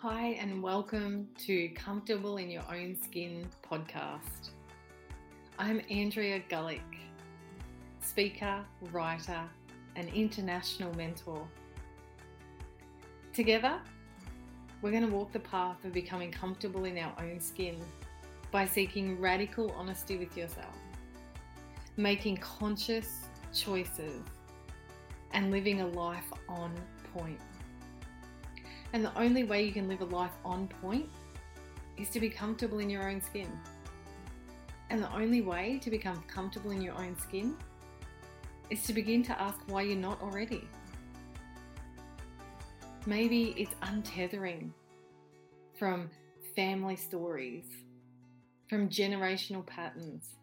Hi, and welcome to Comfortable in Your Own Skin podcast. I'm Andrea Gullick, speaker, writer, and international mentor. Together, we're going to walk the path of becoming comfortable in our own skin by seeking radical honesty with yourself, making conscious choices, and living a life on point. And the only way you can live a life on point is to be comfortable in your own skin. And the only way to become comfortable in your own skin is to begin to ask why you're not already. Maybe it's untethering from family stories, from generational patterns.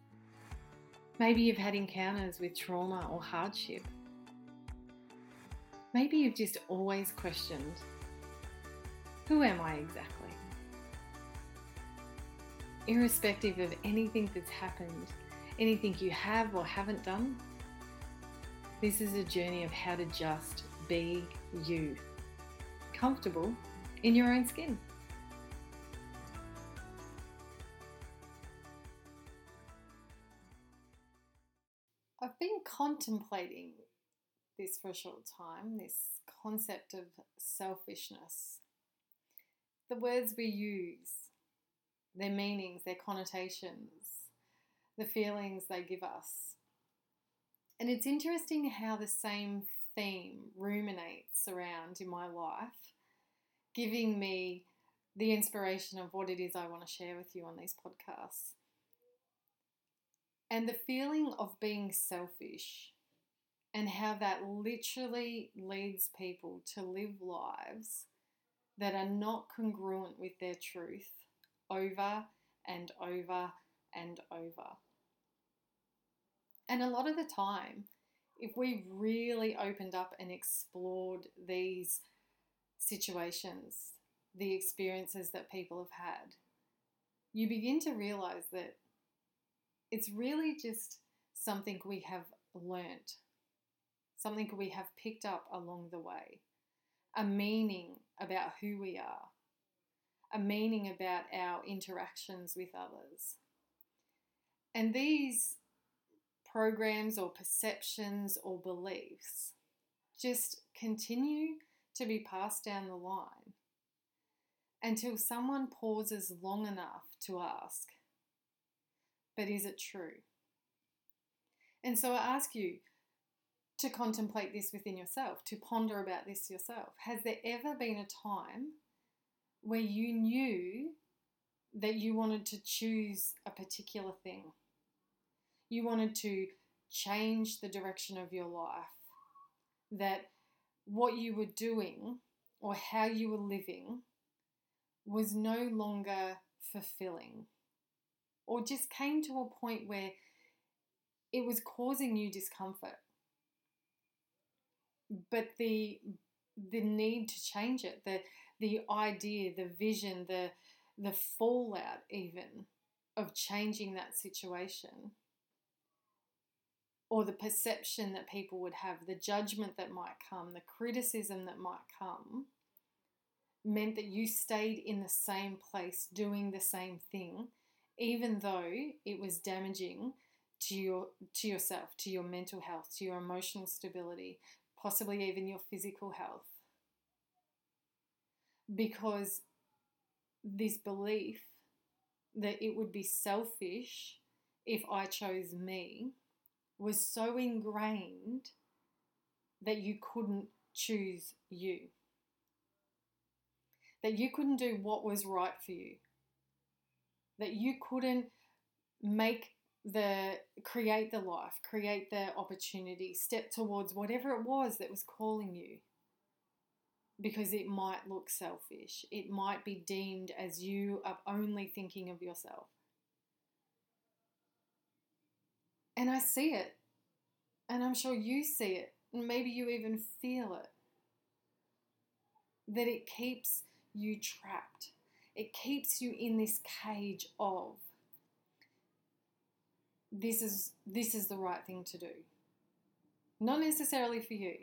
Maybe you've had encounters with trauma or hardship. Maybe you've just always questioned who am I exactly? Irrespective of anything that's happened, anything you have or haven't done, this is a journey of how to just be you, comfortable in your own skin. I've been contemplating this for a short time this concept of selfishness the words we use, their meanings, their connotations, the feelings they give us. And it's interesting how the same theme ruminates around in my life, giving me the inspiration of what it is I want to share with you on these podcasts. And the feeling of being selfish and how that literally leads people to live lives that are not congruent with their truth over and over and over. And a lot of the time, if we really opened up and explored these situations, the experiences that people have had, you begin to realize that it's really just something we have learnt, something we have picked up along the way a meaning about who we are, a meaning about our interactions with others. And these programs or perceptions or beliefs just continue to be passed down the line until someone pauses long enough to ask, but is it true? And so I ask you, to contemplate this within yourself, to ponder about this yourself. Has there ever been a time where you knew that you wanted to choose a particular thing? You wanted to change the direction of your life, that what you were doing or how you were living was no longer fulfilling, or just came to a point where it was causing you discomfort but the the need to change it, the the idea, the vision, the the fallout even of changing that situation. Or the perception that people would have, the judgment that might come, the criticism that might come, meant that you stayed in the same place doing the same thing, even though it was damaging to your to yourself, to your mental health, to your emotional stability, possibly even your physical health. Because this belief that it would be selfish if I chose me was so ingrained that you couldn't choose you. That you couldn't do what was right for you. That you couldn't make the create the life, create the opportunity, step towards whatever it was that was calling you. Because it might look selfish. It might be deemed as you are only thinking of yourself. And I see it. And I'm sure you see it. And maybe you even feel it. That it keeps you trapped. It keeps you in this cage of this is this is the right thing to do. Not necessarily for you,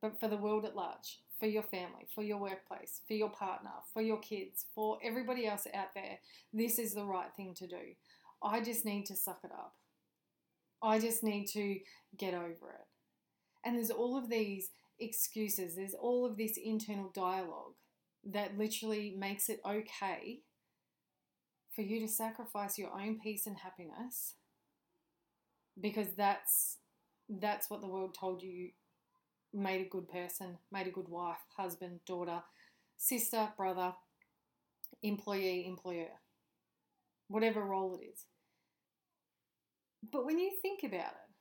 but for the world at large, for your family, for your workplace, for your partner, for your kids, for everybody else out there, this is the right thing to do. I just need to suck it up. I just need to get over it. And there's all of these excuses, there's all of this internal dialogue that literally makes it okay for you to sacrifice your own peace and happiness because that's that's what the world told you made a good person, made a good wife, husband, daughter, sister, brother, employee, employer, whatever role it is. But when you think about it,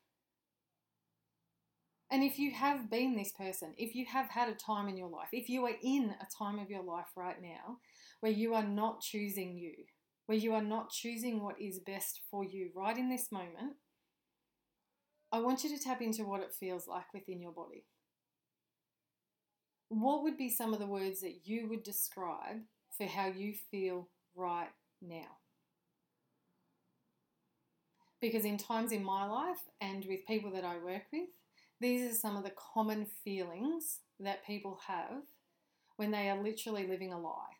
and if you have been this person, if you have had a time in your life, if you are in a time of your life right now where you are not choosing you, where you are not choosing what is best for you right in this moment, I want you to tap into what it feels like within your body. What would be some of the words that you would describe for how you feel right now? Because in times in my life and with people that I work with, these are some of the common feelings that people have when they are literally living a lie.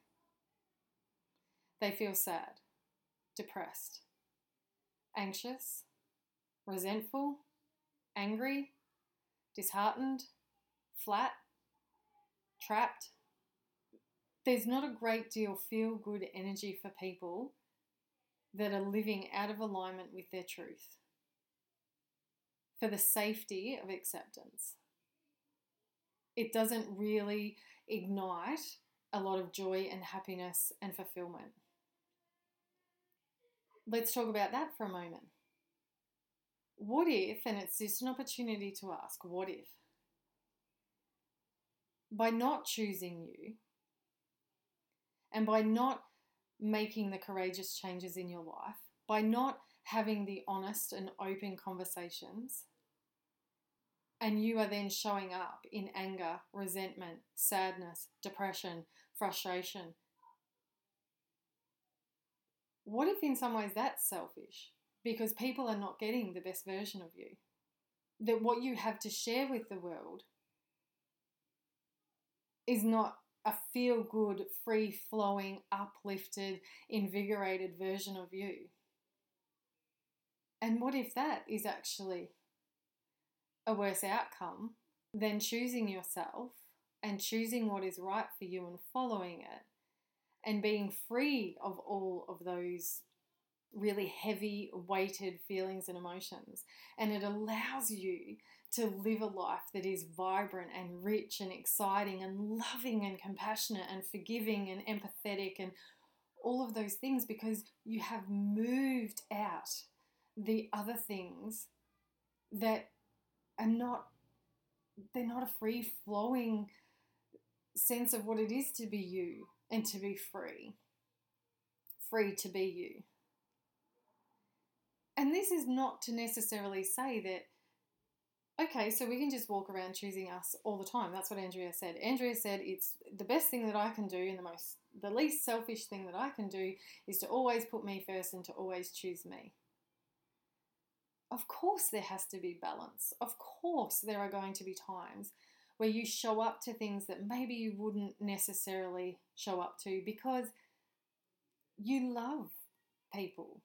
They feel sad, depressed, anxious, resentful, angry, disheartened, flat, trapped. There's not a great deal feel good energy for people that are living out of alignment with their truth for the safety of acceptance. It doesn't really ignite a lot of joy and happiness and fulfillment. Let's talk about that for a moment. What if, and it's just an opportunity to ask, what if? By not choosing you and by not making the courageous changes in your life, by not having the honest and open conversations, and you are then showing up in anger, resentment, sadness, depression, frustration. What if, in some ways, that's selfish? Because people are not getting the best version of you. That what you have to share with the world is not a feel good, free flowing, uplifted, invigorated version of you. And what if that is actually a worse outcome than choosing yourself and choosing what is right for you and following it and being free of all of those really heavy, weighted feelings and emotions. And it allows you to live a life that is vibrant and rich and exciting and loving and compassionate and forgiving and empathetic and all of those things because you have moved out the other things that are not they're not a free flowing sense of what it is to be you and to be free free to be you and this is not to necessarily say that okay so we can just walk around choosing us all the time that's what andrea said andrea said it's the best thing that i can do and the most the least selfish thing that i can do is to always put me first and to always choose me of course there has to be balance. Of course there are going to be times where you show up to things that maybe you wouldn't necessarily show up to because you love people.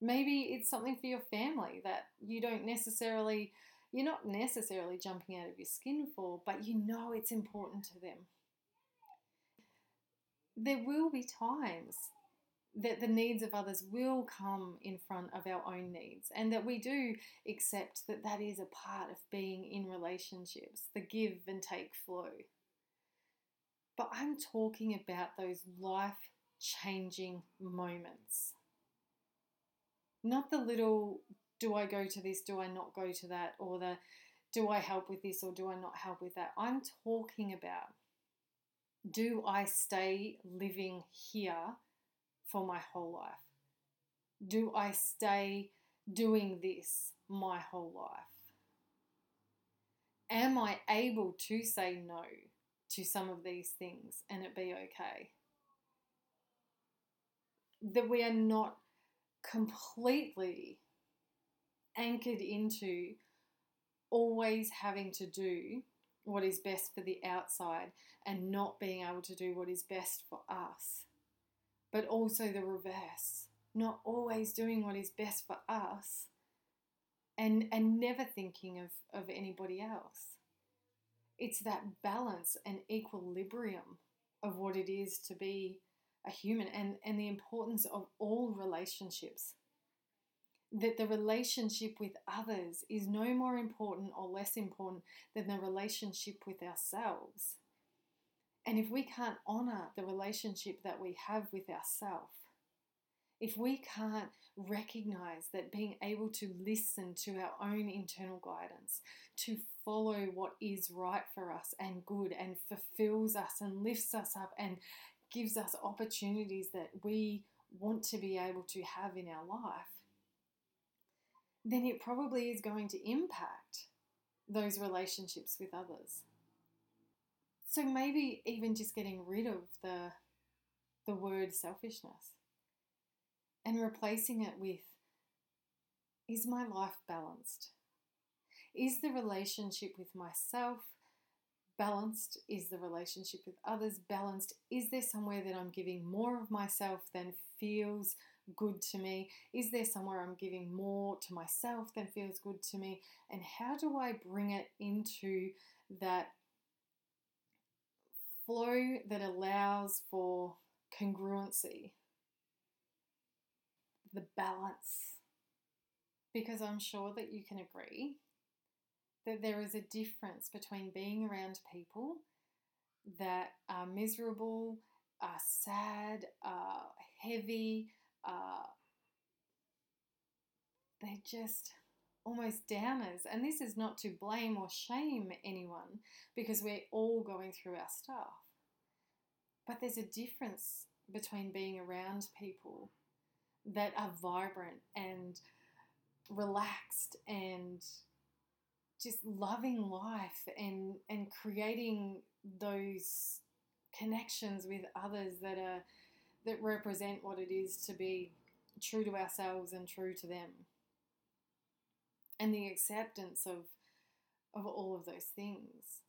Maybe it's something for your family that you don't necessarily, you're not necessarily jumping out of your skin for, but you know it's important to them. There will be times that the needs of others will come in front of our own needs, and that we do accept that that is a part of being in relationships, the give and take flow. But I'm talking about those life changing moments. Not the little, do I go to this, do I not go to that, or the, do I help with this or do I not help with that? I'm talking about, do I stay living here for my whole life? Do I stay doing this my whole life? Am I able to say no to some of these things and it be okay? That we are not completely anchored into always having to do what is best for the outside and not being able to do what is best for us. But also the reverse, not always doing what is best for us and, and never thinking of, of anybody else. It's that balance and equilibrium of what it is to be a human and, and the importance of all relationships that the relationship with others is no more important or less important than the relationship with ourselves. And if we can't honor the relationship that we have with ourselves, if we can't recognize that being able to listen to our own internal guidance, to follow what is right for us and good and fulfills us and lifts us up and gives us opportunities that we want to be able to have in our life, then it probably is going to impact those relationships with others. So maybe even just getting rid of the, the word selfishness and replacing it with Is my life balanced? Is the relationship with myself balanced? Is the relationship with others balanced? Is there somewhere that I'm giving more of myself than feels good to me? Is there somewhere I'm giving more to myself than feels good to me? And how do I bring it into that flow that allows for congruency, the balance? Because I'm sure that you can agree that there is a difference between being around people that are miserable, are sad, are heavy, uh, they're just almost downers. And this is not to blame or shame anyone because we're all going through our stuff. But there's a difference between being around people that are vibrant and relaxed and just loving life and and creating those connections with others that are that represent what it is to be true to ourselves and true to them. And the acceptance of of all of those things.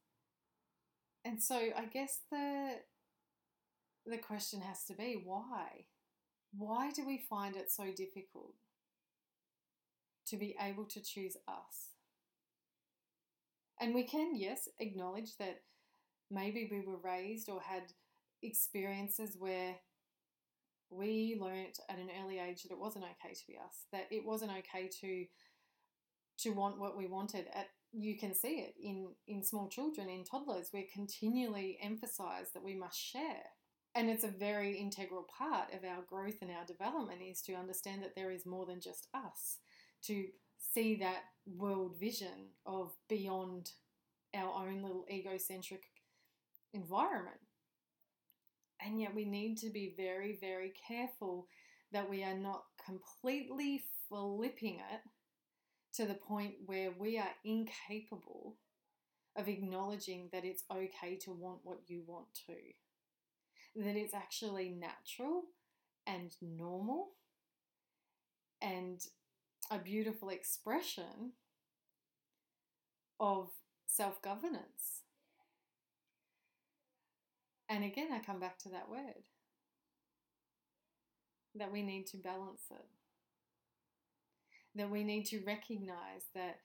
And so I guess the the question has to be why? Why do we find it so difficult to be able to choose us? And we can, yes, acknowledge that maybe we were raised or had experiences where we learnt at an early age that it wasn't okay to be us, that it wasn't okay to to want what we wanted. At you can see it in in small children, in toddlers. We're continually emphasised that we must share, and it's a very integral part of our growth and our development is to understand that there is more than just us. To see that world vision of beyond our own little egocentric environment and yet we need to be very, very careful that we are not completely flipping it to the point where we are incapable of acknowledging that it's okay to want what you want to. That it's actually natural and normal and beautiful expression of self governance. And again, I come back to that word that we need to balance it. That we need to recognize that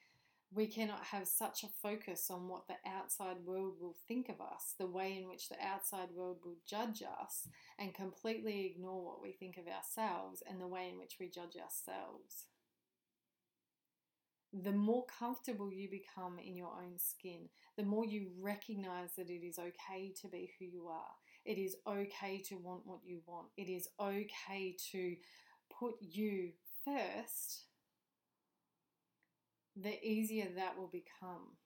we cannot have such a focus on what the outside world will think of us, the way in which the outside world will judge us, and completely ignore what we think of ourselves and the way in which we judge ourselves the more comfortable you become in your own skin, the more you recognize that it is okay to be who you are. It is okay to want what you want. It is okay to put you first, the easier that will become.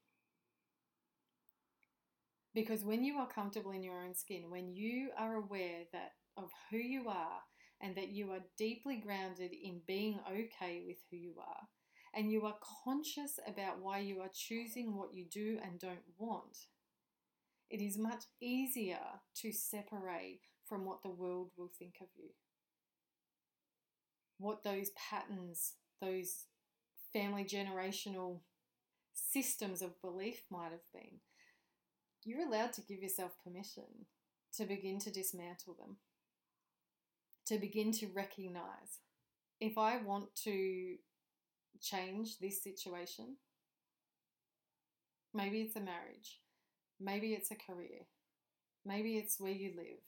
Because when you are comfortable in your own skin, when you are aware that of who you are and that you are deeply grounded in being okay with who you are, and you are conscious about why you are choosing what you do and don't want, it is much easier to separate from what the world will think of you. What those patterns, those family generational systems of belief might have been. you're allowed to give yourself permission to begin to dismantle them, to begin to recognize if I want to change this situation, maybe it's a marriage, maybe it's a career, maybe it's where you live.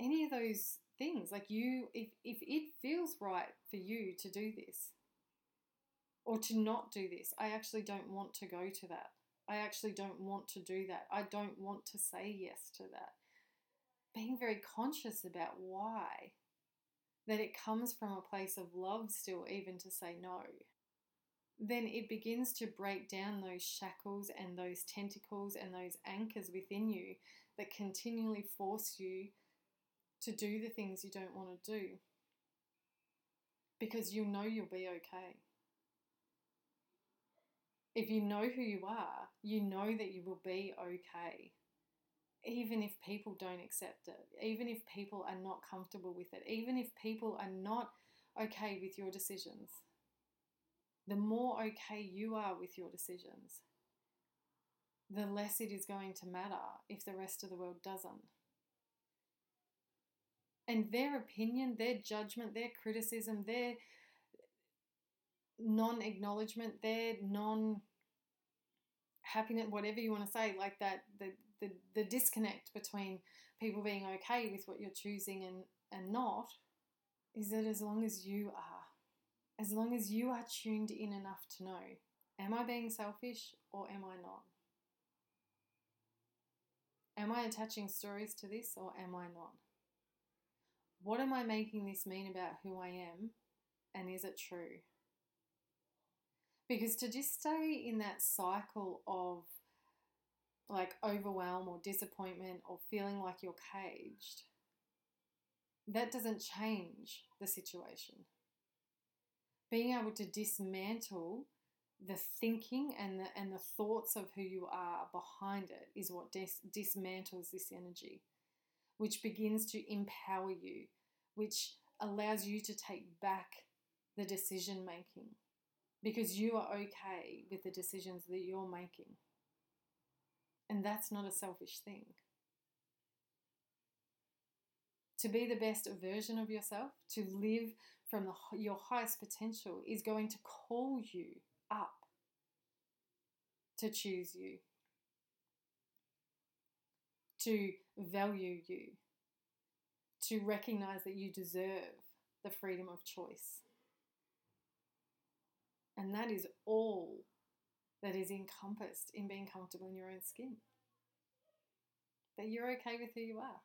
Any of those things, like you, if, if it feels right for you to do this or to not do this, I actually don't want to go to that. I actually don't want to do that. I don't want to say yes to that. Being very conscious about why. That it comes from a place of love still, even to say no. Then it begins to break down those shackles and those tentacles and those anchors within you that continually force you to do the things you don't want to do. Because you know you'll be okay. If you know who you are, you know that you will be okay. Even if people don't accept it, even if people are not comfortable with it, even if people are not okay with your decisions, the more okay you are with your decisions, the less it is going to matter if the rest of the world doesn't. And their opinion, their judgment, their criticism, their non acknowledgement, their non happiness, whatever you want to say, like that, the, the, the disconnect between people being okay with what you're choosing and, and not, is that as long as you are, as long as you are tuned in enough to know, am I being selfish or am I not? Am I attaching stories to this or am I not? What am I making this mean about who I am and is it true? Because to just stay in that cycle of like overwhelm or disappointment or feeling like you're caged, that doesn't change the situation. Being able to dismantle the thinking and the, and the thoughts of who you are behind it is what dis- dismantles this energy, which begins to empower you, which allows you to take back the decision making because you are okay with the decisions that you're making. And that's not a selfish thing. To be the best version of yourself, to live from the, your highest potential, is going to call you up to choose you, to value you, to recognize that you deserve the freedom of choice. And that is all that is encompassed in being comfortable in your own skin. That you're okay with who you are.